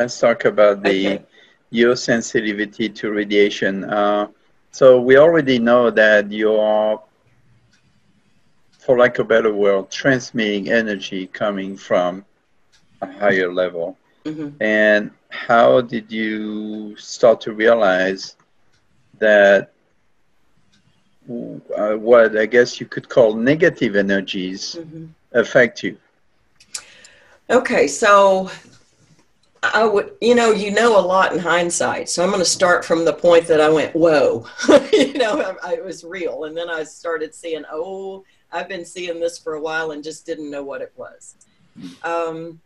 let's talk about the okay. your sensitivity to radiation. Uh, so we already know that you are, for lack of a better word, transmitting energy coming from a higher level. Mm-hmm. And how did you start to realize that uh, what I guess you could call negative energies mm-hmm. affect you? Okay, so I would, you know, you know a lot in hindsight. So I'm going to start from the point that I went, whoa, you know, I, it was real. And then I started seeing, oh, I've been seeing this for a while and just didn't know what it was. Um,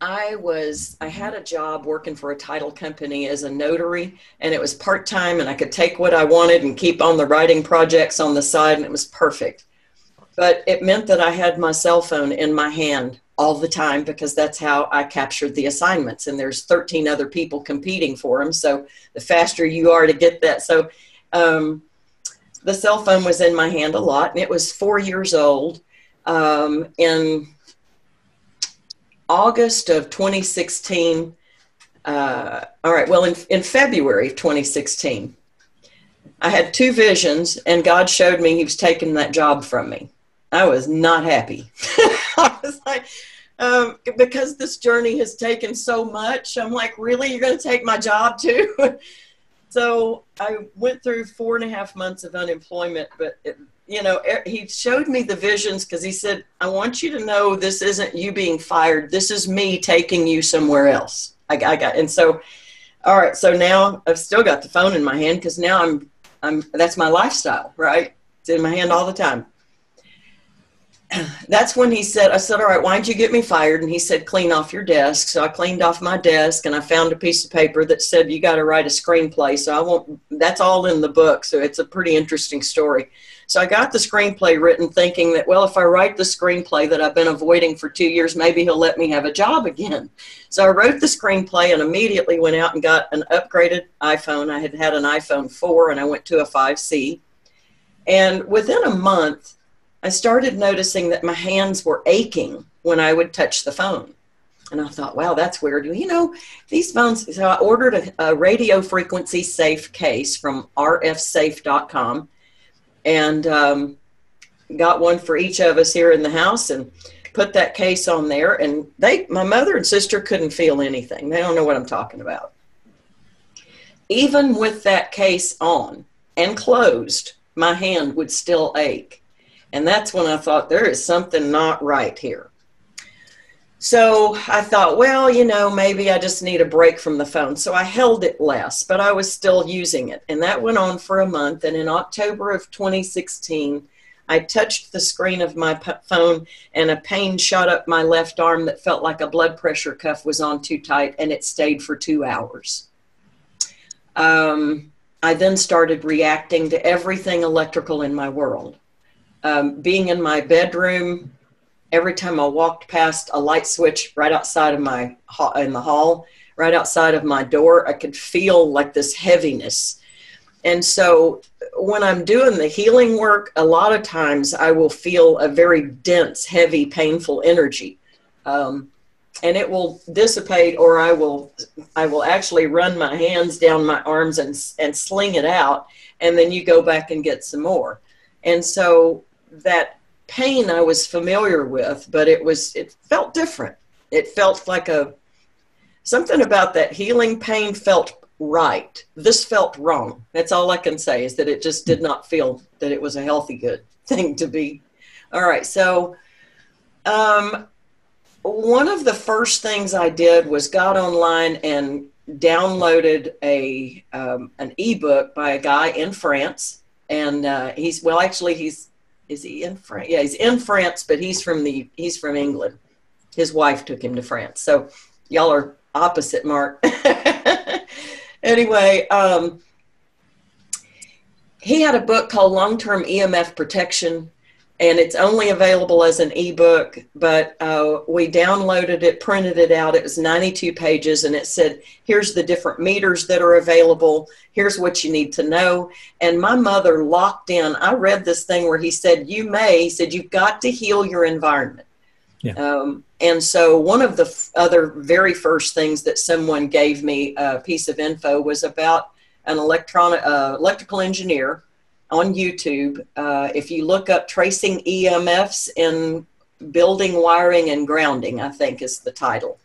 I was, I had a job working for a title company as a notary, and it was part time, and I could take what I wanted and keep on the writing projects on the side, and it was perfect. But it meant that I had my cell phone in my hand all the time because that's how I captured the assignments. And there's 13 other people competing for them. So the faster you are to get that. So um, the cell phone was in my hand a lot, and it was four years old. Um, in August of 2016, uh, all right, well, in, in February of 2016, I had two visions, and God showed me He was taking that job from me. I was not happy. Was like, um, because this journey has taken so much, I'm like, really? You're going to take my job too? so I went through four and a half months of unemployment, but it, you know, he showed me the visions because he said, I want you to know this isn't you being fired. This is me taking you somewhere else. I, I got, and so, all right. So now I've still got the phone in my hand because now I'm, I'm, that's my lifestyle, right? It's in my hand all the time that's when he said, I said, all right, why'd you get me fired? And he said, clean off your desk. So I cleaned off my desk and I found a piece of paper that said, you got to write a screenplay. So I won't, that's all in the book. So it's a pretty interesting story. So I got the screenplay written thinking that, well, if I write the screenplay that I've been avoiding for two years, maybe he'll let me have a job again. So I wrote the screenplay and immediately went out and got an upgraded iPhone. I had had an iPhone 4 and I went to a 5C. And within a month, I started noticing that my hands were aching when I would touch the phone. And I thought, wow, that's weird. You know, these phones. So I ordered a, a radio frequency safe case from rfsafe.com and um, got one for each of us here in the house and put that case on there. And they, my mother and sister couldn't feel anything. They don't know what I'm talking about. Even with that case on and closed, my hand would still ache. And that's when I thought there is something not right here. So I thought, well, you know, maybe I just need a break from the phone. So I held it less, but I was still using it. And that went on for a month. And in October of 2016, I touched the screen of my phone and a pain shot up my left arm that felt like a blood pressure cuff was on too tight and it stayed for two hours. Um, I then started reacting to everything electrical in my world um, being in my bedroom, every time I walked past a light switch right outside of my in the hall, right outside of my door, I could feel like this heaviness. And so when I'm doing the healing work, a lot of times I will feel a very dense, heavy, painful energy. Um, and it will dissipate or I will I will actually run my hands down my arms and and sling it out and then you go back and get some more. And so that pain I was familiar with, but it was it felt different. It felt like a something about that healing pain felt right. This felt wrong. That's all I can say is that it just did not feel that it was a healthy good thing to be. All right, so um, one of the first things I did was got online and downloaded a um, an ebook by a guy in France, and uh, he's well, actually, he's is he in France? Yeah, he's in France, but he's from the he's from England. His wife took him to France. So y'all are opposite, Mark. anyway, um, he had a book called Long Term EMF Protection and it's only available as an ebook but uh, we downloaded it printed it out. It was 92 pages and it said here's the different meters that are available. Here's what you need to know. And my mother locked in. I read this thing where he said you may he said you've got to heal your environment. Yeah. Um, and so one of the f- other very first things that someone gave me a piece of info was about an electronic uh, electrical engineer on YouTube. Uh, if you look up tracing EMFs in building wiring and grounding, I think is the title.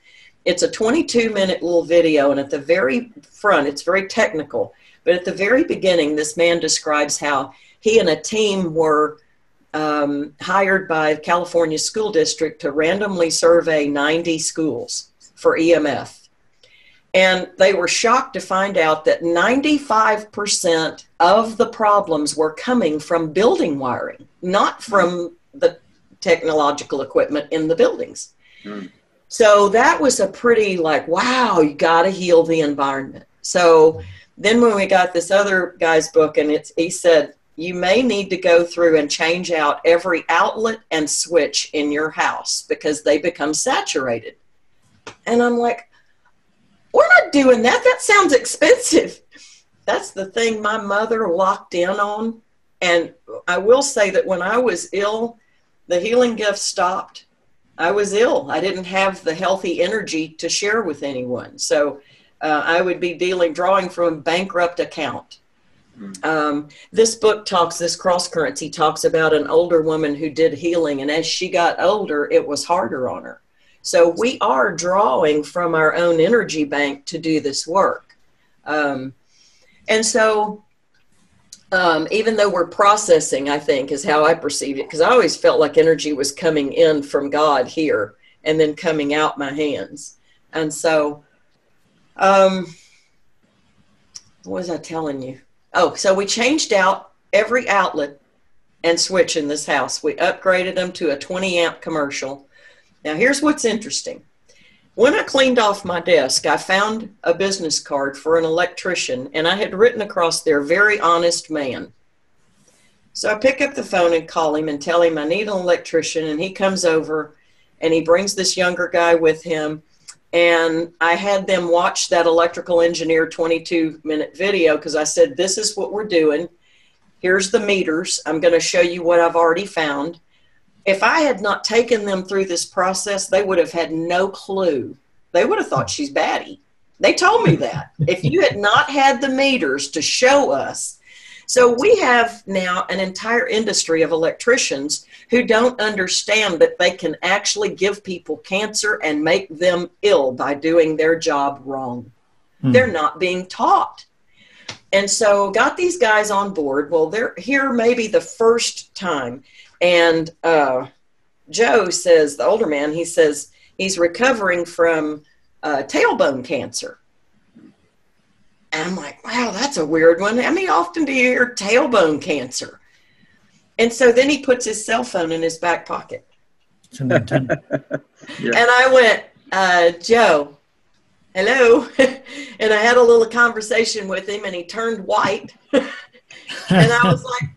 It's a 22 minute little video, and at the very front, it's very technical. But at the very beginning, this man describes how he and a team were um, hired by the California School District to randomly survey 90 schools for EMF. And they were shocked to find out that 95% of the problems were coming from building wiring, not from the technological equipment in the buildings. Mm. So that was a pretty like, wow, you got to heal the environment. So then when we got this other guy's book, and it's he said you may need to go through and change out every outlet and switch in your house because they become saturated. And I'm like, we're not doing that. That sounds expensive. That's the thing my mother locked in on. And I will say that when I was ill, the healing gift stopped. I was ill. I didn't have the healthy energy to share with anyone. So uh, I would be dealing, drawing from a bankrupt account. Hmm. Um, this book talks, this cross currency talks about an older woman who did healing, and as she got older, it was harder on her. So we are drawing from our own energy bank to do this work. Um, and so, um, even though we're processing, I think is how I perceived it, because I always felt like energy was coming in from God here and then coming out my hands. And so, um, what was I telling you? Oh, so we changed out every outlet and switch in this house. We upgraded them to a 20 amp commercial now, here's what's interesting. When I cleaned off my desk, I found a business card for an electrician, and I had written across there, very honest man. So I pick up the phone and call him and tell him I need an electrician, and he comes over and he brings this younger guy with him. And I had them watch that electrical engineer 22 minute video because I said, This is what we're doing. Here's the meters. I'm going to show you what I've already found if I had not taken them through this process, they would have had no clue. They would have thought she's batty. They told me that. if you had not had the meters to show us, so we have now an entire industry of electricians who don't understand that they can actually give people cancer and make them ill by doing their job wrong. Hmm. They're not being taught. And so got these guys on board. Well, they're here maybe the first time and uh, Joe says, the older man, he says he's recovering from uh, tailbone cancer. And I'm like, wow, that's a weird one. How many often do you hear tailbone cancer? And so then he puts his cell phone in his back pocket. yeah. And I went, uh, Joe, hello. and I had a little conversation with him and he turned white. and I was like,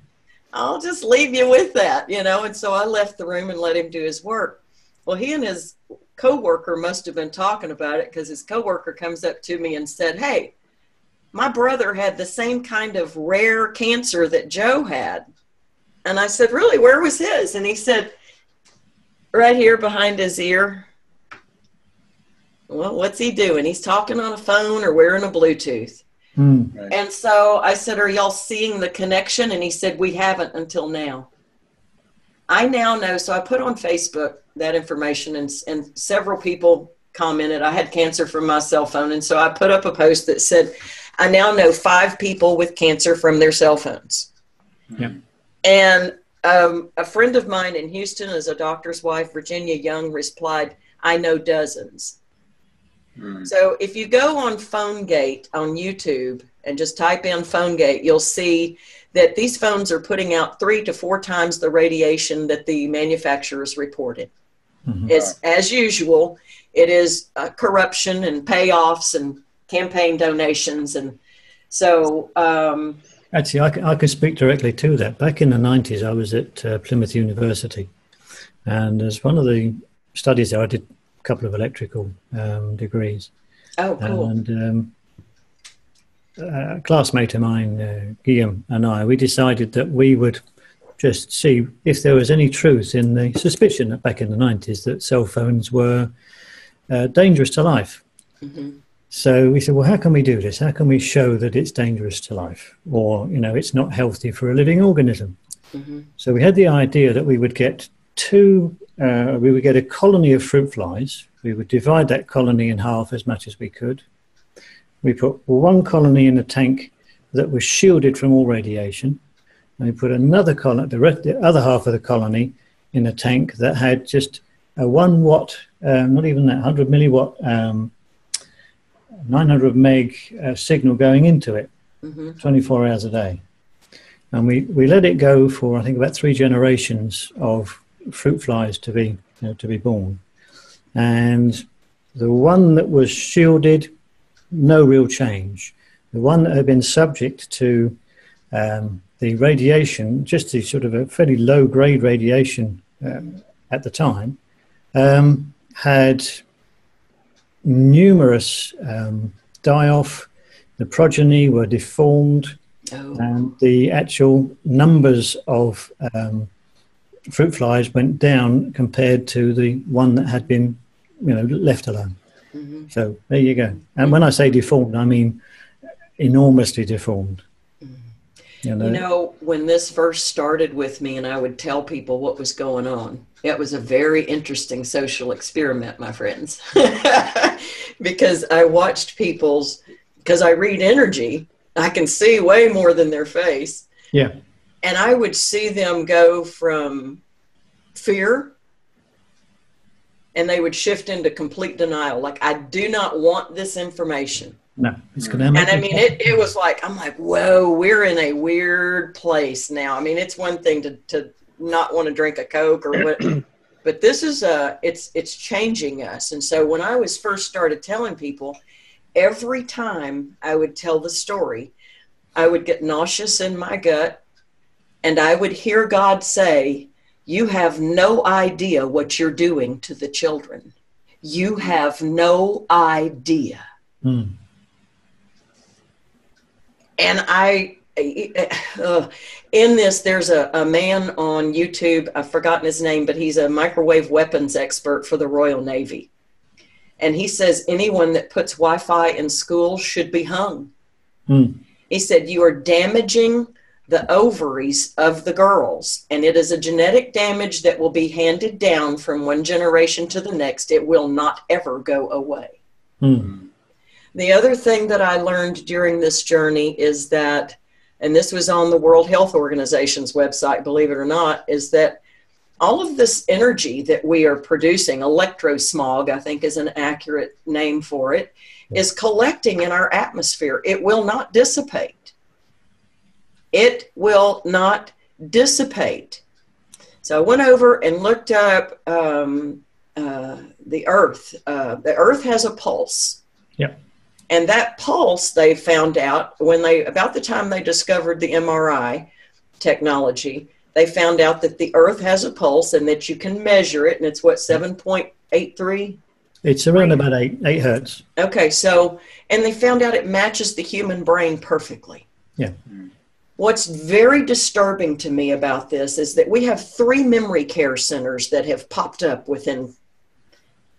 I'll just leave you with that, you know. And so I left the room and let him do his work. Well, he and his coworker must have been talking about it because his coworker comes up to me and said, "Hey, my brother had the same kind of rare cancer that Joe had." And I said, "Really? Where was his?" And he said, "Right here behind his ear." Well, what's he doing? He's talking on a phone or wearing a Bluetooth. Mm. And so I said, Are y'all seeing the connection? And he said, We haven't until now. I now know. So I put on Facebook that information, and, and several people commented. I had cancer from my cell phone. And so I put up a post that said, I now know five people with cancer from their cell phones. Yeah. And um, a friend of mine in Houston is a doctor's wife, Virginia Young, replied, I know dozens. Mm. So if you go on PhoneGate on YouTube and just type in PhoneGate, you'll see that these phones are putting out three to four times the radiation that the manufacturers reported. Mm-hmm. It's as usual. It is uh, corruption and payoffs and campaign donations, and so. Um, Actually, I can, I can speak directly to that. Back in the 90s, I was at uh, Plymouth University, and as one of the studies there, I did couple of electrical um, degrees. Oh, cool. And um, a classmate of mine, uh, Guillaume, and I, we decided that we would just see if there was any truth in the suspicion that back in the 90s that cell phones were uh, dangerous to life. Mm-hmm. So we said, well, how can we do this? How can we show that it's dangerous to life or, you know, it's not healthy for a living organism? Mm-hmm. So we had the idea that we would get two, uh, we would get a colony of fruit flies. We would divide that colony in half as much as we could. We put one colony in a tank that was shielded from all radiation. And we put another colony, the, the other half of the colony, in a tank that had just a one watt, um, not even that, 100 milliwatt um, 900 meg uh, signal going into it mm-hmm. 24 hours a day. And we, we let it go for, I think, about three generations of fruit flies to be, you know, to be born. And the one that was shielded, no real change. The one that had been subject to um, the radiation, just the sort of a fairly low grade radiation um, at the time, um, had numerous um, die off, the progeny were deformed, oh. and the actual numbers of um, fruit flies went down compared to the one that had been, you know, left alone. Mm-hmm. So there you go. And when I say deformed, I mean enormously deformed. Mm-hmm. You know? you know, when this first started with me, and I would tell people what was going on, it was a very interesting social experiment, my friends, because I watched people's, because I read energy, I can see way more than their face. Yeah. And I would see them go from fear and they would shift into complete denial. Like, I do not want this information. No, it's going to. And I mean, it, it was like, I'm like, whoa, we're in a weird place now. I mean, it's one thing to, to not want to drink a Coke or what. but this is uh it's it's changing us. And so when I was first started telling people, every time I would tell the story, I would get nauseous in my gut and I would hear God say, You have no idea what you're doing to the children. You have no idea. Mm. And I uh, in this, there's a, a man on YouTube, I've forgotten his name, but he's a microwave weapons expert for the Royal Navy. And he says anyone that puts Wi Fi in school should be hung. Hmm. He said, You are damaging the ovaries of the girls, and it is a genetic damage that will be handed down from one generation to the next. It will not ever go away. Hmm. The other thing that I learned during this journey is that and this was on the World Health Organization's website, believe it or not, is that all of this energy that we are producing, electrosmog, I think is an accurate name for it, is collecting in our atmosphere. It will not dissipate. It will not dissipate. So I went over and looked up um, uh, the Earth. Uh, the Earth has a pulse. Yep. And that pulse, they found out when they, about the time they discovered the MRI technology, they found out that the Earth has a pulse and that you can measure it, and it's what, 7.83? It's around about eight, eight hertz. Okay, so, and they found out it matches the human brain perfectly. Yeah. What's very disturbing to me about this is that we have three memory care centers that have popped up within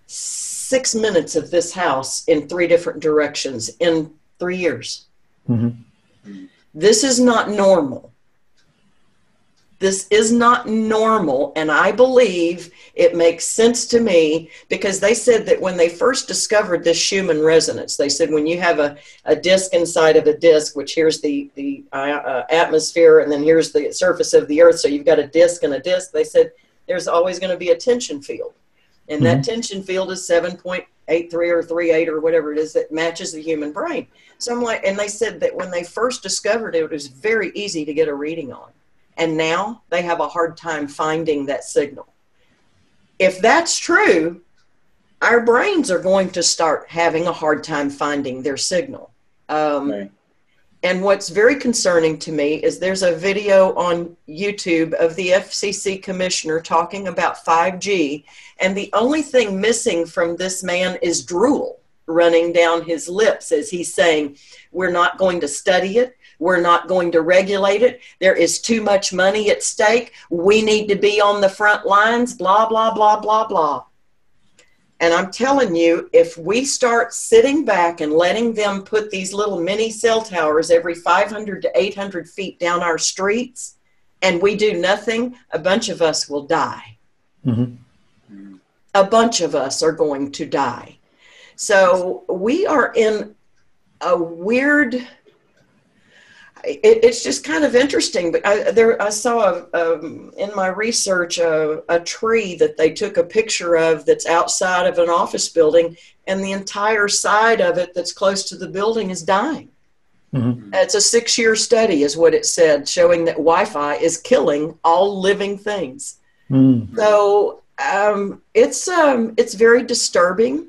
six minutes of this house in three different directions in three years. Mm-hmm. This is not normal. This is not normal. And I believe it makes sense to me because they said that when they first discovered this Schumann resonance, they said when you have a, a disk inside of a disk, which here's the, the uh, uh, atmosphere and then here's the surface of the earth. So you've got a disk and a disk. They said there's always going to be a tension field and mm-hmm. that tension field is 7.83 or 38 or whatever it is that matches the human brain so i'm like and they said that when they first discovered it it was very easy to get a reading on and now they have a hard time finding that signal if that's true our brains are going to start having a hard time finding their signal um, right. And what's very concerning to me is there's a video on YouTube of the FCC commissioner talking about 5G, and the only thing missing from this man is drool. running down his lips as he's saying, We're not going to study it. We're not going to regulate it. There is too much money at stake. We need to be on the front lines, blah, blah, blah, blah, blah. And I'm telling you, if we start sitting back and letting them put these little mini cell towers every 500 to 800 feet down our streets, and we do nothing, a bunch of us will die. Mm-hmm. A bunch of us are going to die. So we are in a weird it, it's just kind of interesting. But I, there, I saw a, um, in my research a, a, tree that they took a picture of that's outside of an office building, and the entire side of it that's close to the building is dying. Mm-hmm. It's a six-year study, is what it said, showing that Wi-Fi is killing all living things. Mm-hmm. So um, it's um, it's very disturbing.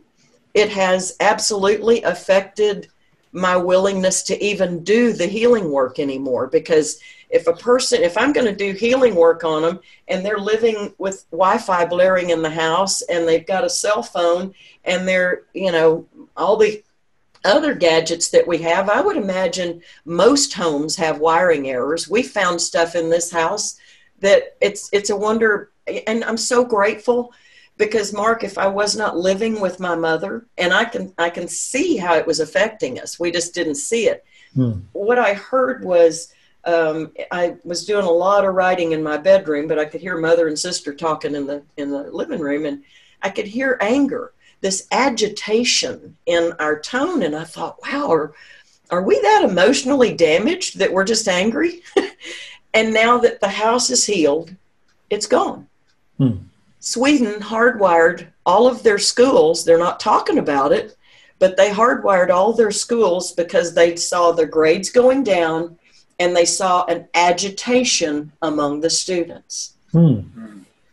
It has absolutely affected my willingness to even do the healing work anymore because if a person if i'm going to do healing work on them and they're living with wi-fi blaring in the house and they've got a cell phone and they're you know all the other gadgets that we have i would imagine most homes have wiring errors. We found stuff in this house that it's it's a wonder and i'm so grateful because mark if i was not living with my mother and i can i can see how it was affecting us we just didn't see it hmm. what i heard was um, i was doing a lot of writing in my bedroom but i could hear mother and sister talking in the in the living room and i could hear anger this agitation in our tone and i thought wow are, are we that emotionally damaged that we're just angry and now that the house is healed it's gone hmm. Sweden hardwired all of their schools. They're not talking about it, but they hardwired all their schools because they saw the grades going down and they saw an agitation among the students. Hmm.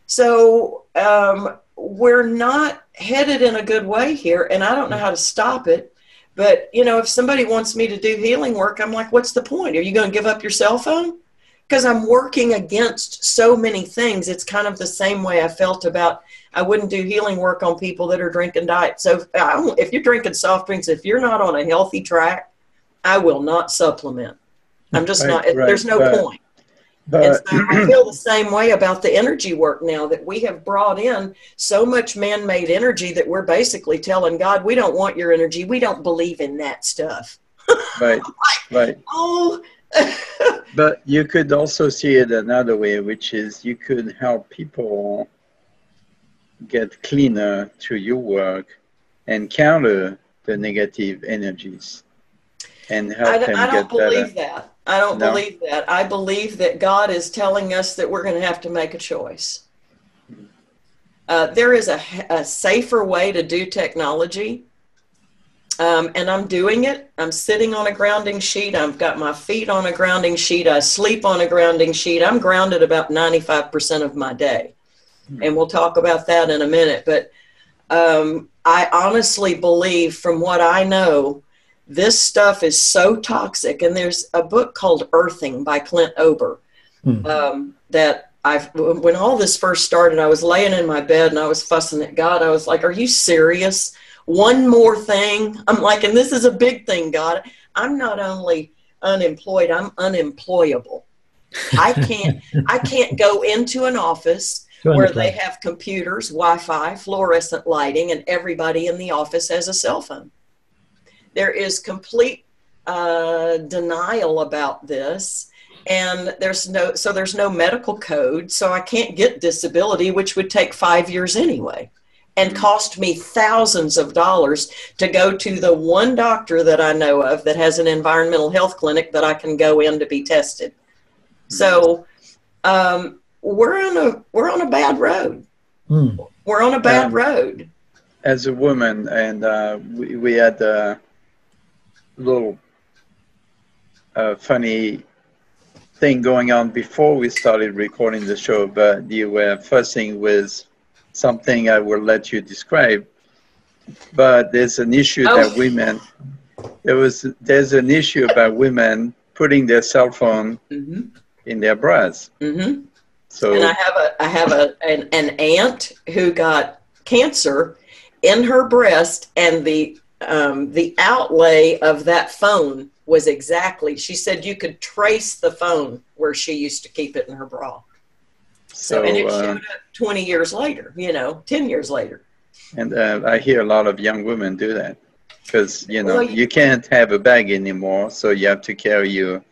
So um, we're not headed in a good way here, and I don't know how to stop it. But you know, if somebody wants me to do healing work, I'm like, what's the point? Are you going to give up your cell phone? Because I'm working against so many things. It's kind of the same way I felt about I wouldn't do healing work on people that are drinking diet. So if you're drinking soft drinks, if you're not on a healthy track, I will not supplement. I'm just right, not. Right, there's no but, point. But, and so I feel the same way about the energy work now that we have brought in so much man-made energy that we're basically telling God, we don't want your energy. We don't believe in that stuff. Right. right. Oh, but you could also see it another way, which is you could help people get cleaner through your work and counter the negative energies and help I, them I don't get believe better. that. I don't no? believe that. I believe that God is telling us that we're going to have to make a choice. Uh, there is a, a safer way to do technology um, and I'm doing it. I'm sitting on a grounding sheet. I've got my feet on a grounding sheet. I sleep on a grounding sheet. I'm grounded about 95% of my day. And we'll talk about that in a minute. But um, I honestly believe, from what I know, this stuff is so toxic. And there's a book called Earthing by Clint Ober hmm. um, that I've, when all this first started, I was laying in my bed and I was fussing at God. I was like, Are you serious? One more thing. I'm like, and this is a big thing, God. I'm not only unemployed, I'm unemployable. I can't I can't go into an office where they have computers, Wi-Fi, fluorescent lighting, and everybody in the office has a cell phone. There is complete uh, denial about this, and there's no so there's no medical code, so I can't get disability, which would take five years anyway and cost me thousands of dollars to go to the one doctor that I know of that has an environmental health clinic that I can go in to be tested. So um, we're on a we're on a bad road. Hmm. We're on a bad um, road. As a woman, and uh, we, we had a little uh, funny thing going on before we started recording the show, but you were fussing with something I will let you describe. But there's an issue oh. that women there was there's an issue about women putting their cell phone mm-hmm. in their bras. Mm-hmm. So and I have a I have a an, an aunt who got cancer in her breast, and the um, the outlay of that phone was exactly. She said you could trace the phone where she used to keep it in her bra. So, so and it uh, showed up 20 years later. You know, 10 years later. And uh, I hear a lot of young women do that because you know well, you, you, can't have a bag anymore, so you have to carry your,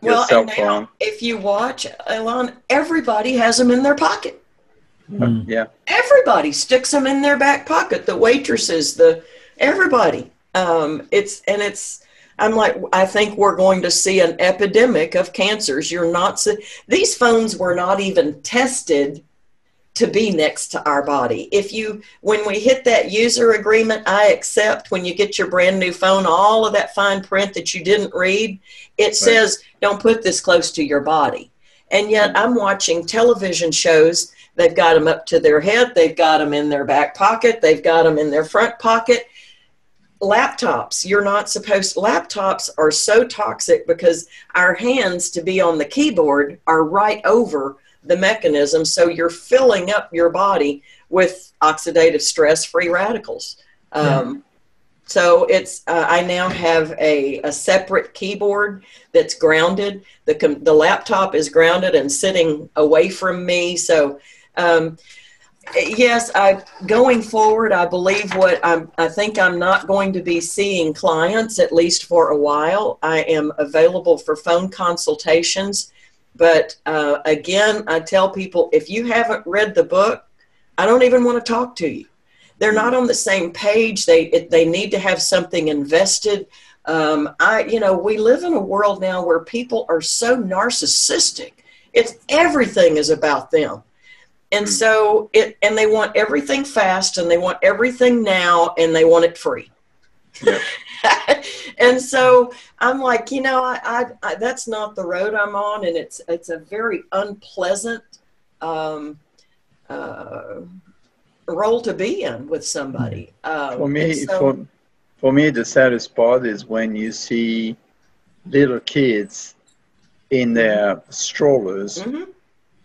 your well, cell phone. Now, if you watch, Alain, everybody has them in their pocket. Mm. Yeah. Everybody sticks them in their back pocket. The waitresses, the everybody. Um, it's and it's. I'm like, I think we're going to see an epidemic of cancers. You're not. These phones were not even tested to be next to our body. If you, when we hit that user agreement, I accept when you get your brand new phone, all of that fine print that you didn't read, it right. says, don't put this close to your body. And yet mm-hmm. I'm watching television shows. They've got them up to their head, they've got them in their back pocket, they've got them in their front pocket. Laptops, you're not supposed, laptops are so toxic because our hands to be on the keyboard are right over the mechanism. So you're filling up your body with oxidative stress free radicals. Um, So it's uh, I now have a, a separate keyboard that's grounded. The com- the laptop is grounded and sitting away from me. So um, yes, I going forward, I believe what I'm. I think I'm not going to be seeing clients at least for a while. I am available for phone consultations but uh, again, I tell people if you haven't read the book, I don't even want to talk to you. They're not on the same page. They they need to have something invested. Um, I you know we live in a world now where people are so narcissistic. It's everything is about them, and so it and they want everything fast and they want everything now and they want it free. and so I'm like, you know, I, I, I, that's not the road I'm on, and it's it's a very unpleasant um, uh, role to be in with somebody. Um, for me, so, for for me, the saddest part is when you see little kids in their strollers mm-hmm.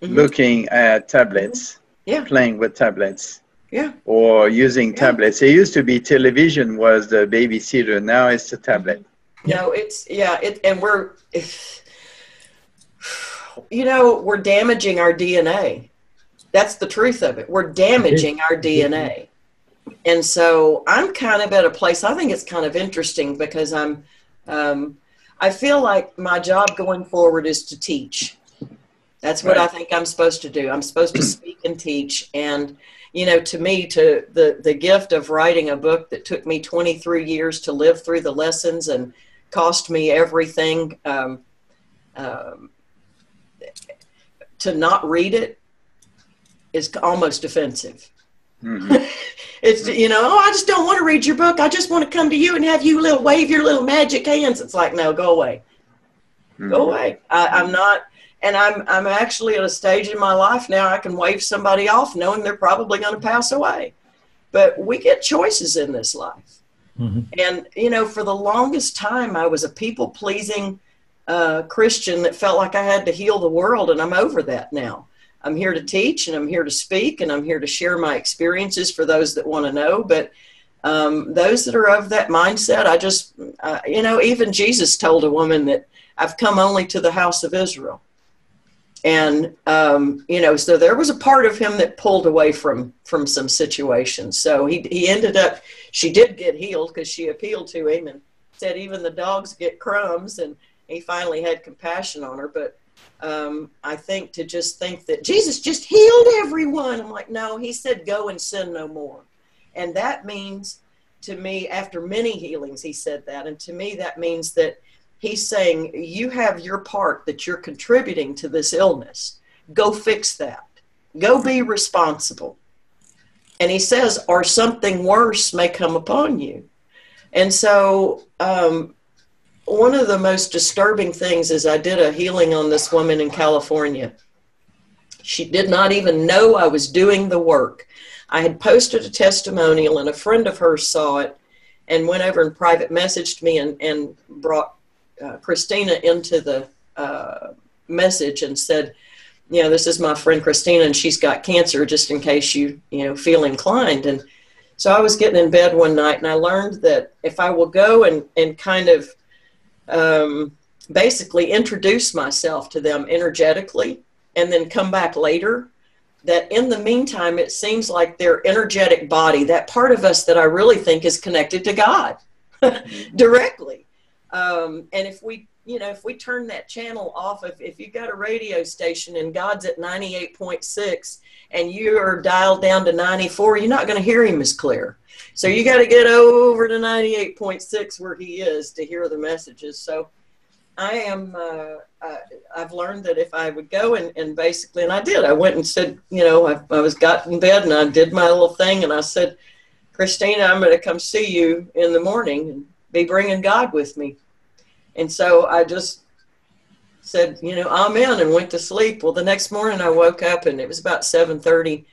Mm-hmm. looking at tablets, yeah. playing with tablets yeah. Or using yeah. tablets. It used to be television was the babysitter. Now it's the tablet. No, it's yeah. It and we're, you know, we're damaging our DNA. That's the truth of it. We're damaging our DNA. And so I'm kind of at a place. I think it's kind of interesting because I'm. Um, I feel like my job going forward is to teach. That's what right. I think I'm supposed to do. I'm supposed to speak and teach and you know, to me, to the, the gift of writing a book that took me 23 years to live through the lessons and cost me everything, um, um, to not read it is almost offensive. Mm-hmm. it's you know, oh, I just don't want to read your book. I just want to come to you and have you little wave your little magic hands. It's like, no, go away, mm-hmm. go away. I, I'm not and I'm I'm actually at a stage in my life now I can wave somebody off knowing they're probably going to pass away. But we get choices in this life. Mm-hmm. And you know, for the longest time I was a people pleasing uh, Christian that felt like I had to heal the world and I'm over that now. I'm here to teach and I'm here to speak and I'm here to share my experiences for those that want to know, but um, those that are of that mindset, I just, uh, you know, even Jesus told a woman that I've come only to the house of Israel and um, you know so there was a part of him that pulled away from from some situations. So he, he ended up she did get healed because she appealed to him and said even the dogs get crumbs and he finally had compassion on her. But um, i think to just think that jesus just healed everyone. I'm like no he said go and sin no more. And that means to me after many healings he said that. And to me that means that He's saying, You have your part that you're contributing to this illness. Go fix that. Go be responsible. And he says, Or something worse may come upon you. And so, um, one of the most disturbing things is I did a healing on this woman in California. She did not even know I was doing the work. I had posted a testimonial, and a friend of hers saw it and went over and private messaged me and, and brought uh, Christina into the uh, message and said, you know, this is my friend Christina, and she's got cancer. Just in case you, you know, feel inclined. And So I was getting in bed one night and I learned that if I will go and, and kind of um, basically introduce myself to them energetically and then come back later, that in the meantime, it seems like their energetic body, that part of us that I really think is connected to God directly. Um, and if we you know, if we turn that channel off, if, if you've got a radio station and God's at 98.6 and you're dialed down to 94, you're not going to hear him as clear. So you got to get over to 98.6 where he is to hear the messages. So I am, uh, I, have learned that if I would go and, and basically, and I did, I went and said, you know, I, I was got in bed and I did my little thing and I said, Christina, I'm going to come see you in the morning and be bringing God with me. And so I just said, you know, amen, and went to sleep. Well, the next morning I woke up and it was about 7:30,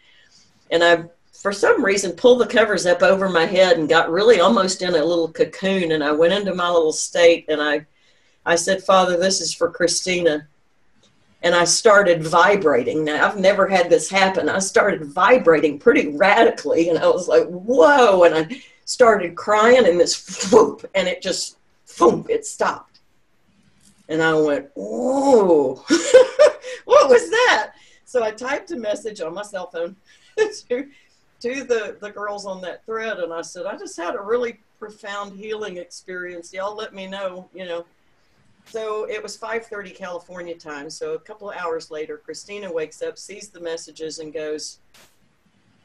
and I, for some reason, pulled the covers up over my head and got really almost in a little cocoon. And I went into my little state, and I, I said, Father, this is for Christina. And I started vibrating. Now I've never had this happen. I started vibrating pretty radically, and I was like, whoa! And I started crying, and this whoop, and it just, whoop, it stopped and I went, "Oh, what was that?" So I typed a message on my cell phone to to the the girls on that thread, and I said, "I just had a really profound healing experience. Y'all let me know, you know." So it was 5:30 California time. So a couple of hours later, Christina wakes up, sees the messages, and goes,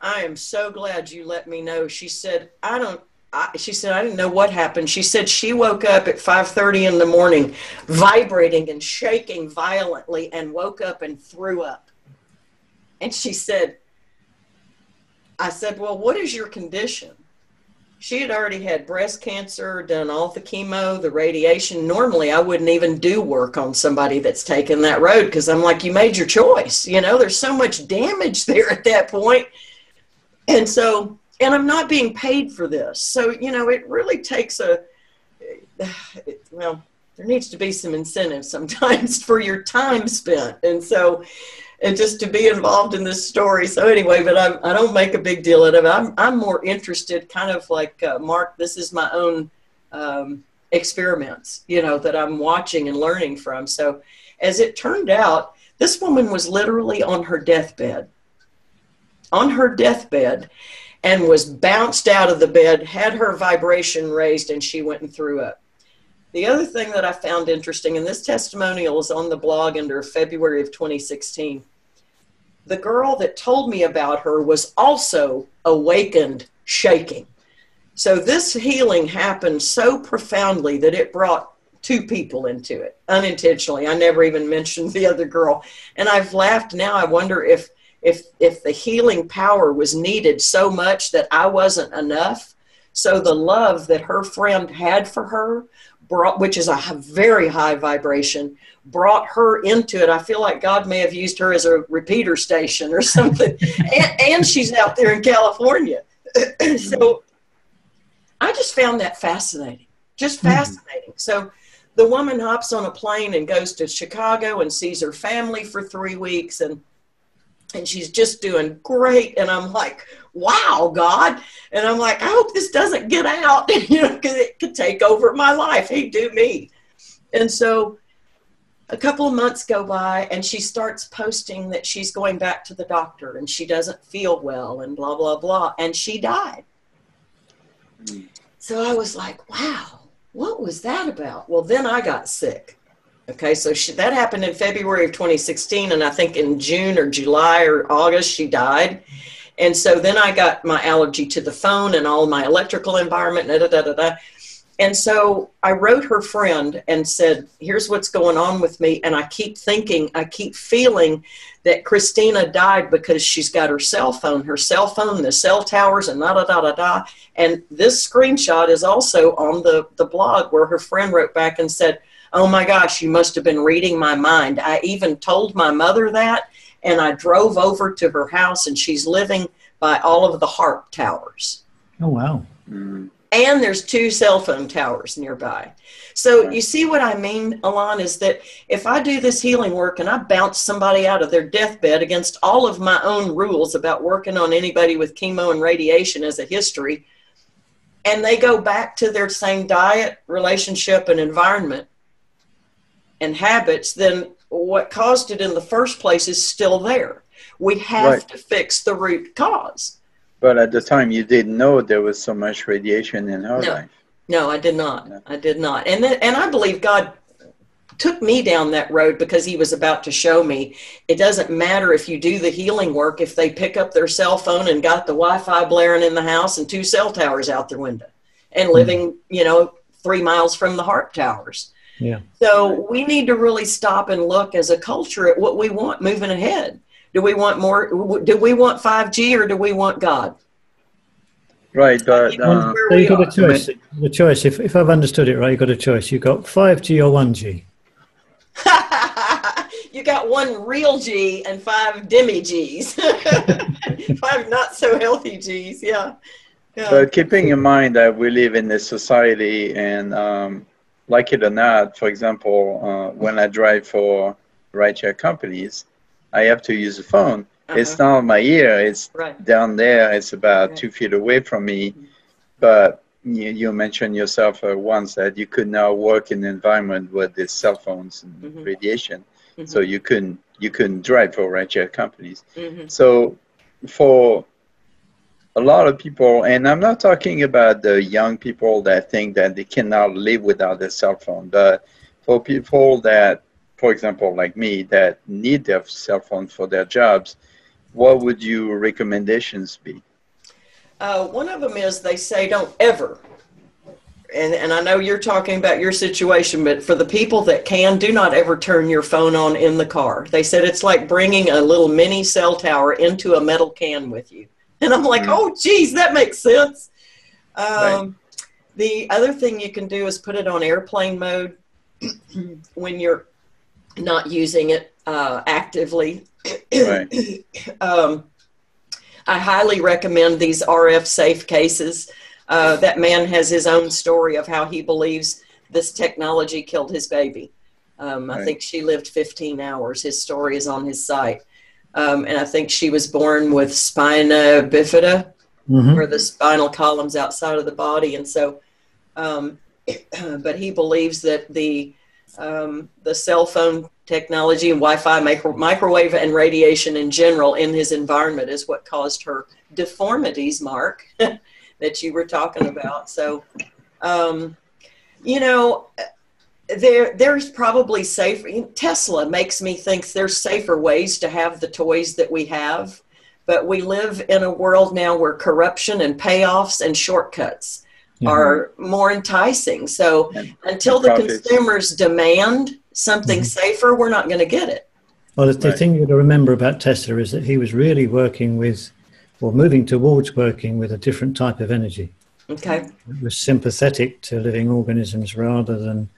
"I am so glad you let me know." She said, "I don't I, she said I didn't know what happened. She said she woke up at 5:30 in the morning, vibrating and shaking violently, and woke up and threw up. And she said, "I said, well, what is your condition?" She had already had breast cancer, done all the chemo, the radiation. Normally, I wouldn't even do work on somebody that's taken that road because I'm like, you made your choice. You know, there's so much damage there at that point. And so and I'm not being paid for this. So, you know, it really takes a, well, there needs to be some incentive sometimes for your time spent. And so, and just to be involved in this story. So anyway, but I'm, I don't make a big deal out of it. I'm, I'm more interested, kind of like uh, Mark. This is my own um, experiments, you know, that I'm watching and learning from. So, as it turned out, this woman was literally on her deathbed. On her deathbed, and was bounced out of the bed, had her vibration raised, and she went and threw up. The other thing that I found interesting, and this testimonial is on the blog under February of 2016, the girl that told me about her was also awakened shaking. So this healing happened so profoundly that it brought two people into it unintentionally. I never even mentioned the other girl. And I've laughed now. I wonder if if if the healing power was needed so much that I wasn't enough. So the love that her friend had for her brought, which is a very high vibration, brought her into it. I feel like God may have used her as a repeater station or something. and, and she's out there in California. so I just found that fascinating, just hmm. fascinating. So the woman hops on a plane and goes to Chicago and sees her family for three weeks and and she's just doing great. And i'm like wow god. And i'm like i hope this doesn't get out you know because it could take over my life. Hey do me. And so a couple of months go by and she starts posting that she's going back to the doctor and she doesn't feel well and blah blah blah. And she died. Hmm. So i was like wow what was that about? Well then i got sick Okay, so she, that happened in February of 2016, and I think in June or July or August she died. And so then I got my allergy to the phone and all my electrical environment. Da, da, da, da, da. And so I wrote her friend and said, Here's what's going on with me. And I keep thinking, I keep feeling that Christina died because she's got her cell phone, her cell phone, the cell towers, and da da da da da. And this screenshot is also on the, the blog where her friend wrote back and said, oh my gosh, you must have been reading my mind. I even told my mother that, and I drove over to her house, and she's living by all of the harp towers. Oh, wow. Mm. and there's two cell phone towers nearby. So you see what I mean, Alain, is that if I do this healing work and I bounce somebody out of their deathbed against all of my own rules about working on anybody with chemo and radiation as a history, and they go back to their same diet, relationship, and environment and habits, then what caused it in the first place is still there. We have right. to fix the root cause. But at the time, you didn't know there was so much radiation in her no. life. No, I did not. No. I did not. And then, and I believe God took me down that road because he was about to show me it doesn't matter if you do the healing work if they pick up their cell phone and got the Wi-Fi blaring in the house and two cell towers out their window and living, mm-hmm. you know, 3 miles from the HAARP towers. Yeah. So we need to really stop and look as a culture at what we want moving ahead. Do we want more? Do we want 5G or do we want God? Right, but uh, so you've got a choice. The choice. If, if I've understood it right, you've got a choice. You've got 5G or 1G. you got one real G and five demi Gs. five not so healthy Gs. Yeah. yeah. But keeping in mind that we live in this society and um, like it or not, for example, uh, when I drive for rideshare companies, I have to use a phone. Uh-huh. It's not on my ear. It's right. down there. It's about right. two feet away from me. Mm-hmm. But you, you, mentioned yourself uh, once that you could now work in an environment with the cell phones and mm-hmm. radiation. Mm-hmm. So you couldn't you couldn't drive for rideshare companies. Mm-hmm. So for a lot of people, and I'm not talking about the young people that think that they cannot live without a cell phone, but for people that, for example, like me, that need their cell phone for their jobs, what would your recommendations be? Uh, one of them is they say don't ever, and, and I know you're talking about your situation, but for the people that can, do not ever turn your phone on in the car. They said it's like bringing a little mini cell tower into a metal can with you. And I'm like, mm-hmm. oh, geez, that makes sense. Um, right. The other thing you can do is put it on airplane mode when you're not using it uh, actively. Right. um, I highly recommend these RF safe cases. Uh, that man has his own story of how he believes this technology killed his baby. Um, right. I think she lived 15 hours. His story is on his site. Um, and I think she was born with spina bifida, mm-hmm. where the spinal column's outside of the body. And so, um, but he believes that the um, the cell phone technology and Wi-Fi, micro- microwave, and radiation in general in his environment is what caused her deformities, Mark, that you were talking about. So, um, you know, there there's probably safer Tesla makes me think there's safer ways to have the toys that we have but we live in a world now where corruption and payoffs and shortcuts mm-hmm. are more enticing so and until the profits. consumers demand something mm-hmm. safer we're not going to get it well the, the right. thing to remember about Tesla is that he was really working with or moving towards working with a different type of energy okay it was sympathetic to living organisms rather than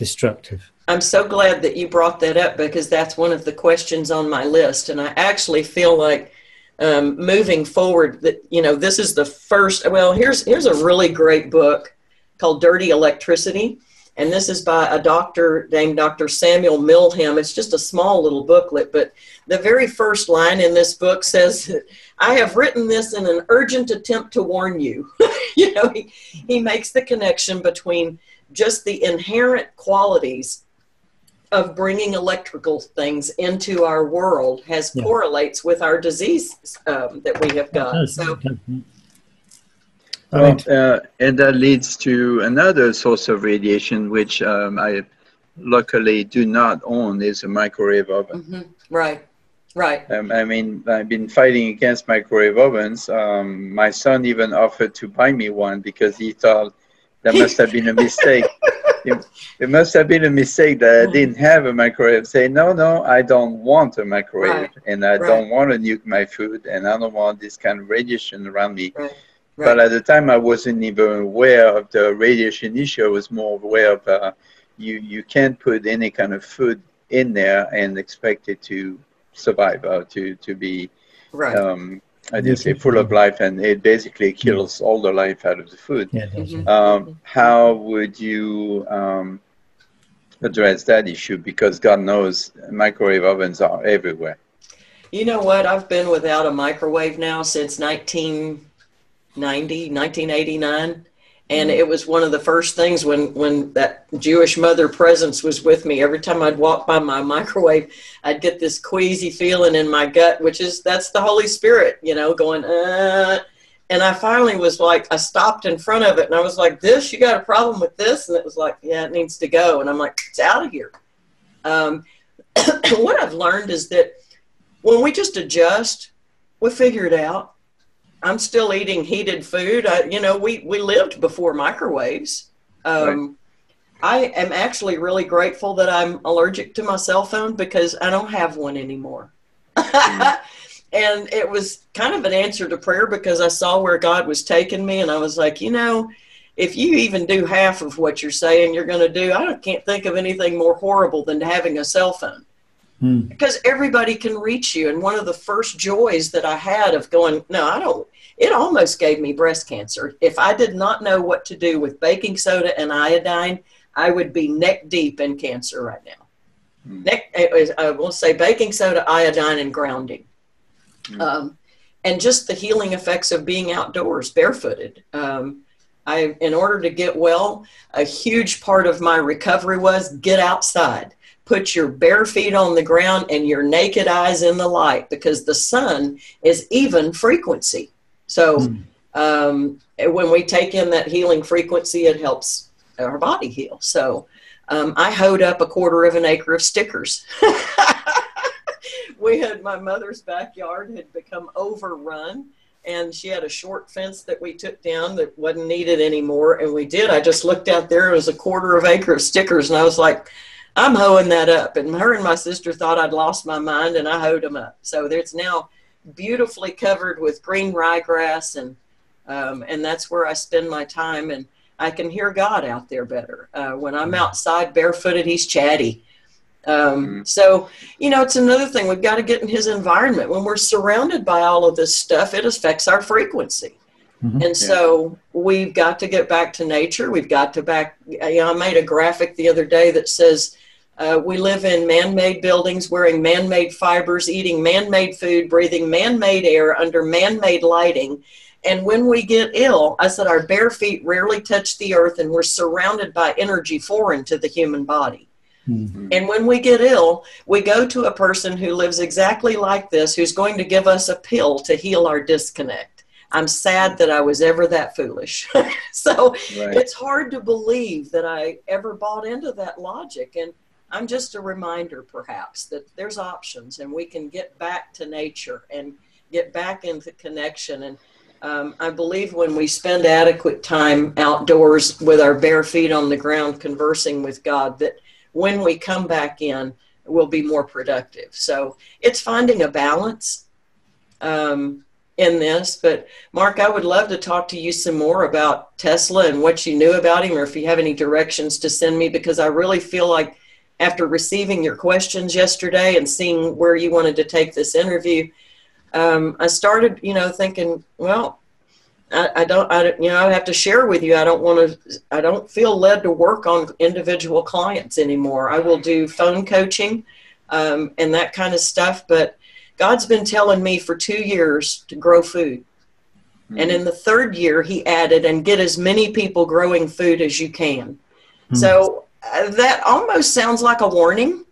destructive. I'm so glad that you brought that up because that's one of the questions on my list. And I actually feel like um, moving forward that, you know, this is the first, well, here's, here's a really great book called Dirty Electricity. And this is by a doctor named Dr. Samuel Milham. It's just a small little booklet, but the very first line in this book says, I have written this in an urgent attempt to warn you. you know, he, he makes the connection between just the inherent qualities of bringing electrical things into our world has yeah. correlates with our disease um, that we have got. So, well, uh, and that leads to another source of radiation, which um, I luckily do not own, is a microwave oven. Mm-hmm. Right. Right. Um, I mean, I've been fighting against microwave ovens. Um, my son even offered to buy me one because he thought that must have been a mistake. it, it, must have been a mistake that I hmm. didn't have a microwave. Say, no, no, I don't want a microwave, right. and I right. don't want to nuke my food, and I don't want this kind of radiation around me. Right. But at the time, I wasn't even aware of the radiation issue. I was more aware of uh, you. You can't put any kind of food in there and expect it to survive, or to to be um, as you say, full of life, and it basically kills all the life out of the food. Yeah, it does, yeah. Um, how would you um, address that issue? Because God knows microwave ovens are everywhere. You know what? I've been without a microwave now since 1990, 1989. And it was one of the first things when, when that Jewish mother presence was with me. Every time I'd walk by my microwave, I'd get this queasy feeling in my gut, which is that's the Holy Spirit, you know, going, uh. And I finally was like, I stopped in front of it and I was like, This, you got a problem with this? And it was like, Yeah, it needs to go. And I'm like, It's out of here. Um, what I've learned is that when we just adjust, we figure it out. I'm still eating heated food. I, you know, we, we lived before microwaves. Um, I am actually really grateful that I'm allergic to my cell phone because I don't have one anymore. and it was kind of an answer to prayer because I saw where God was taking me, and I was like, you know, if you even do half of what you're saying you're going to do, I can't think of anything more horrible than having a cell phone. Hmm. Because everybody can reach you. And one of the first joys that I had of going, no, I don't, it almost gave me breast cancer. If I did not know what to do with baking soda and iodine, I would be neck deep in cancer right now. Hmm. Neck, I will say baking soda, iodine, and grounding. Hmm. Um, and just the healing effects of being outdoors barefooted. Um, I, in order to get well, a huge part of my recovery was get outside put your bare feet on the ground and your naked eyes in the light because the sun is even frequency. So Mm. um, when we take in that healing frequency, it helps our body heal. So um, I hoed up a quarter of an acre of stickers. we had my mother's backyard had become overrun and she had a short fence that we took down that wasn't needed anymore and we did i just looked out there it was a quarter of acre of stickers and i was like i'm hoeing that up and her and my sister thought i'd lost my mind and i hoed them up so it's now beautifully covered with green ryegrass and um, and that's where i spend my time and i can hear god out there better uh, when i'm outside barefooted he's chatty. Um, Mhm. so you know it's another thing we've got to get in his environment. When we're surrounded by all of this stuff it affects our frequency. Mhm. and so we've got to get back to nature. We've got to back you know, i made a graphic the other day that says uh, we live in man-made buildings wearing man-made fibers eating man-made food breathing man-made air under man-made lighting and when we get ill i said our bare feet rarely touch the earth and we're surrounded by energy foreign to the human body Hmm. and when we get ill, we go to a person who lives exactly like this, who's going to give us a pill to heal our disconnect. I'm sad that I was ever that foolish. so Right. it's hard to believe that I ever bought into that logic. And I'm just a reminder, perhaps, that there's options and we can get back to nature and get back into connection. And um, I believe when we spend adequate time outdoors with our bare feet on the ground conversing with God, that when we come back in, we'll be more productive. So it's finding a balance um, in this. But Mark, I would love to talk to you some more about Tesla and what you knew about him, or if you have any directions to send me, because I really feel like after receiving your questions yesterday and seeing where you wanted to take this interview, um, I started, you know, thinking, well, I, I don't, I, don't- you know, I have to share with you. I don't want to, I don't feel led to work on individual clients anymore. I will do phone coaching um, and that kind of stuff. But God's been telling me for two years to grow food. And in the third year, he added, and get as many people growing food as you can. Hmm. So that almost sounds like a warning.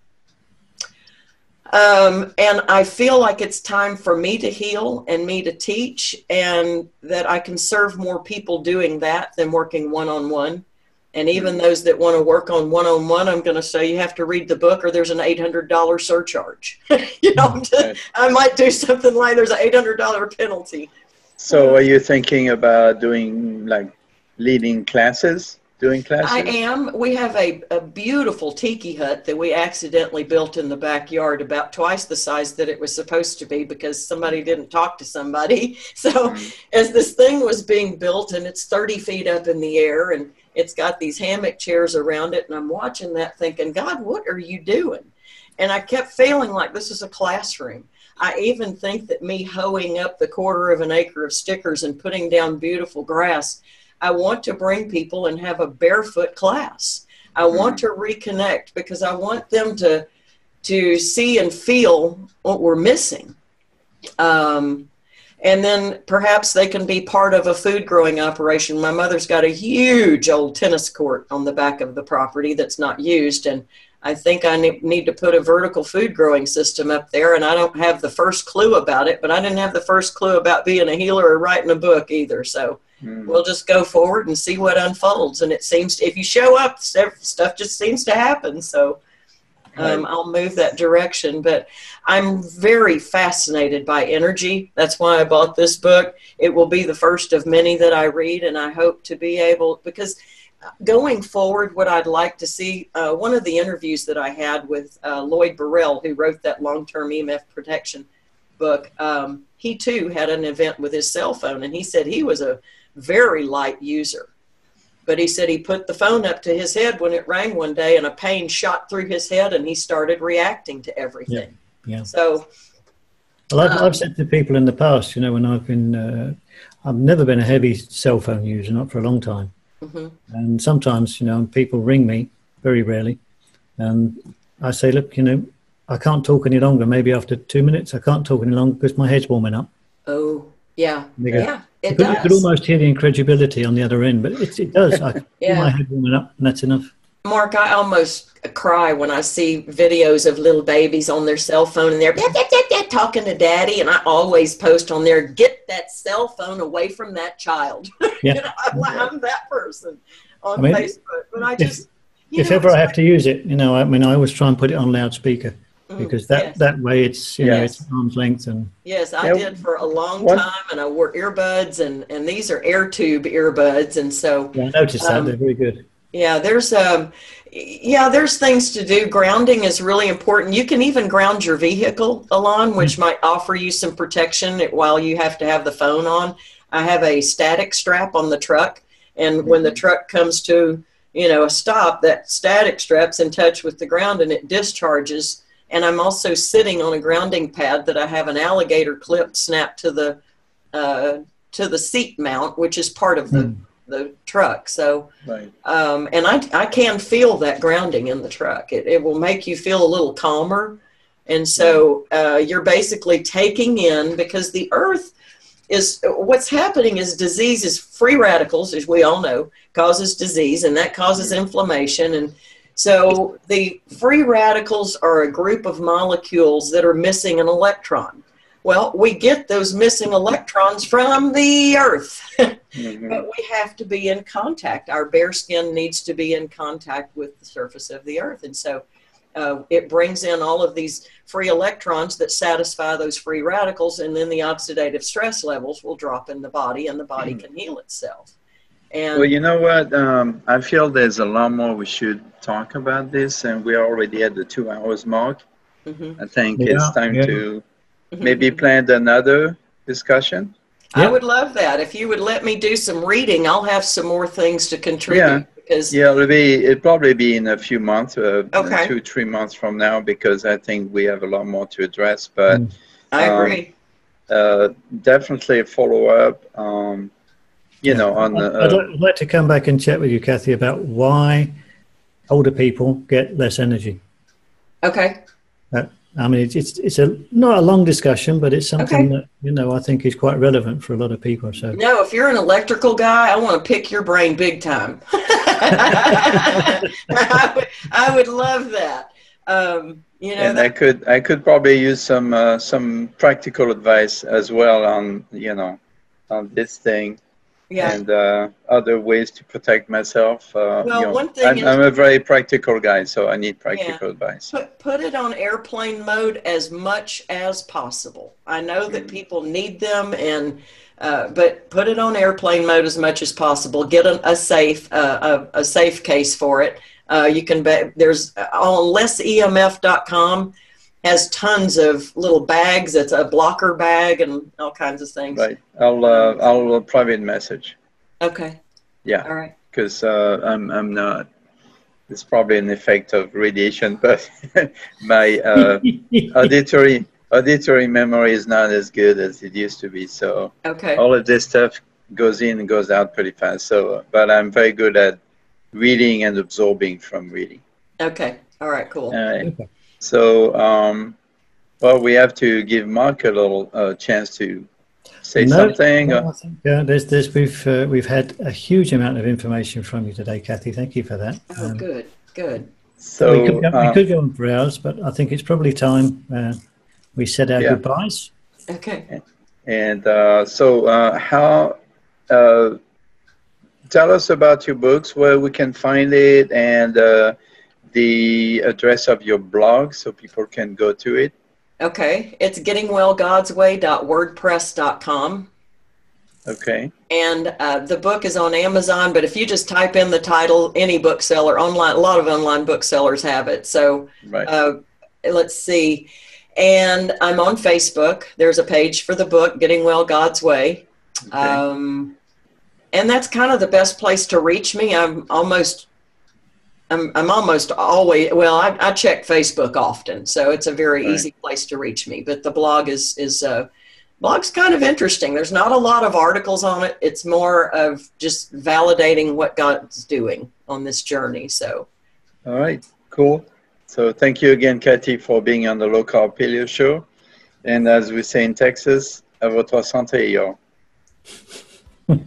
Um, and I feel like it's time for me to heal and me to teach, and that I can serve more people doing that than working one on one. And even those that want to work on one on one, I'm going to say you have to read the book, or there's an $800 surcharge. you know, just- Right. I might do something like there's an $800 penalty. So are you thinking about doing like leading classes? Doing classes? I am. We have a, a beautiful tiki hut that we accidentally built in the backyard, about twice the size that it was supposed to be because somebody didn't talk to somebody. So, mm-hmm. as this thing was being built, and it's 30 feet up in the air, and it's got these hammock chairs around it, and I'm watching that thinking, God, what are you doing? And I kept feeling like this is a classroom. I even think that me hoeing up the quarter of an acre of stickers and putting down beautiful grass, I want to bring people and have a barefoot class. I want to reconnect because I want them to to see and feel what we're missing. Um, and then perhaps they can be part of a food growing operation. My mother's got a huge old tennis court on the back of the property that's not used, and I think I need to put a vertical food growing system up there. And I don't have the first clue about it, but I didn't have the first clue about being a healer or writing a book either. So mm. we'll just go forward and see what unfolds. And it seems to, if you show up, stuff just seems to happen. So um, I'll move that direction. But I'm very fascinated by energy. That's why I bought this book. It will be the first of many that I read, and I hope to be able because going forward, what I'd like to see, uh, one of the interviews that I had with uh, Lloyd Burrell, who wrote that long-term EMF protection book, um, he too had an event with his cell phone, and he said he was a very light user. But he said he put the phone up to his head when it rang one day, and a pain shot through his head, and he started reacting to everything. Yeah. yeah. So, well, I've, um, I've, said to people in the past, you know, when I've been, uh, I've never been a heavy cell phone user, not for a long time. Mm-hmm. And sometimes, you know, people ring me, very rarely, and I say, look, you know, I can't talk any longer. Maybe after two minutes, I can't talk any longer because my head's warming up. Oh, yeah. Go, yeah. It you could, you could, almost hear the incredulity on the other end, but it, it does. I yeah. my head warming up, and that's enough. Mark, I almost cry when I see videos of little babies on their cell phone and they're talking to daddy. And I always post on there, get that cell phone away from that child. Yeah. you know, I'm, I'm, that person on I mean, Facebook. But I just, if, if know, ever I have to use it, you know, I mean, I always try and put it on loudspeaker. Because that yes. that way it's you yes. know it's arm's length and yes i did for a long what? time and i wore earbuds and and these are air tube earbuds and so yeah, i noticed um, that they're very good yeah there's um yeah there's things to do grounding is really important you can even ground your vehicle Alain which mm-hmm. might offer you some protection while you have to have the phone on i have a static strap on the truck and mm-hmm. when the truck comes to you know a stop that static strap's in touch with the ground and it discharges and I'm also sitting on a grounding pad that I have an alligator clip snapped to the uh, to the seat mount, which is part of the mm. the truck. So, right. um, and I I can feel that grounding in the truck. It it will make you feel a little calmer, and so uh, you're basically taking in because the Earth is what's happening is disease is free radicals, as we all know, causes disease, and that causes inflammation and so the free radicals are a group of molecules that are missing an electron. Well, we get those missing electrons from the Earth, mm-hmm. but we have to be in contact. Our bare skin needs to be in contact with the surface of the Earth. And so uh, it brings in all of these free electrons that satisfy those free radicals, and then the oxidative stress levels will drop in the body, and the body mm-hmm. can heal itself. And well, you know what? Um, I feel there's a lot more we should talk about this, and we're already at the two hours mark. Mm-hmm. I think yeah, it's time yeah. to mm-hmm. maybe plan another discussion. I would love that. If you would let me do some reading, I'll have some more things to contribute. Yeah. Because yeah, it'll be it'll probably be in a few months, uh, okay. two three months from now, because I think we have a lot more to address. But mm. I um, agree. Uh, definitely follow up. Um, you know, on the. Uh, I'd, I'd, like to come back and chat with you, Kathy, about why older people get less energy. Okay. Uh, I mean, it's, it's, it's a not a long discussion, but it's something okay. that you know I think is quite relevant for a lot of people. So no, if you're an electrical guy, I want to pick your brain big time. I, would, I would love that. Um, you know, and that, I could I could probably use some uh, some practical advice as well on you know on this thing yeah. and uh, other ways to protect myself. Uh, well, you know, one thing I'm, is, I'm, a very practical guy, so I need practical yeah. advice. Put, put it on airplane mode as much as possible. I know that mm. people need them, and uh, but put it on airplane mode as much as possible. Get a, a safe uh, a, a, safe case for it. Uh, you can there's uh, on lessemf.com has tons of little bags. It's a blocker bag and all kinds of things. Right. I'll uh, I'll uh, private message. Okay. Yeah. All right. Because uh, I'm I'm not. It's probably an effect of radiation, but my uh, auditory auditory memory is not as good as it used to be. So Okay. all of this stuff goes in and goes out pretty fast. So, but I'm very good at reading and absorbing from reading. Okay. All right. Cool. All right. Okay. So, um, well, we have to give Mark a little uh, chance to say No, something. no, I think, uh, there's, there's, we've, uh, we've had a huge amount of information from you today, Kathy. Thank you for that. Oh, Um, good. Good. So, we, could go, we uh, could go on for hours, but I think it's probably time uh, we said our Yeah. goodbyes. Okay. and uh, so, uh, how? Uh, tell us about your books, where we can find it, and uh, the address of your blog, so people can go to it. Okay. It's gettingwellgodsway.wordpress.com. Okay. And uh, the book is on Amazon, but if you just type in the title, any bookseller, online, a lot of online booksellers have it. So Right. uh, let's see. And I'm on Facebook. There's a page for the book, Getting Well God's Way. Okay. Um, and that's kind of the best place to reach me. I'm almost, I'm, I'm almost always, well, I, I check Facebook often, so it's a very Right. easy place to reach me. But the blog is, is, uh, blog's kind of interesting. There's not a lot of articles on it. It's more of just validating what God's doing on this journey. So, All right, cool. So thank you again, Kathy, for being on the Low Carb Paleo Show. And as we say in Texas, à votre santé, yo.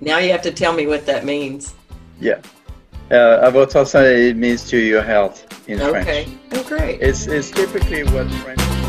now you have to tell me what that means. Yeah. Uh, à votre santé, it means to your health in Okay. French. Oh, great. It's, it's typically what French.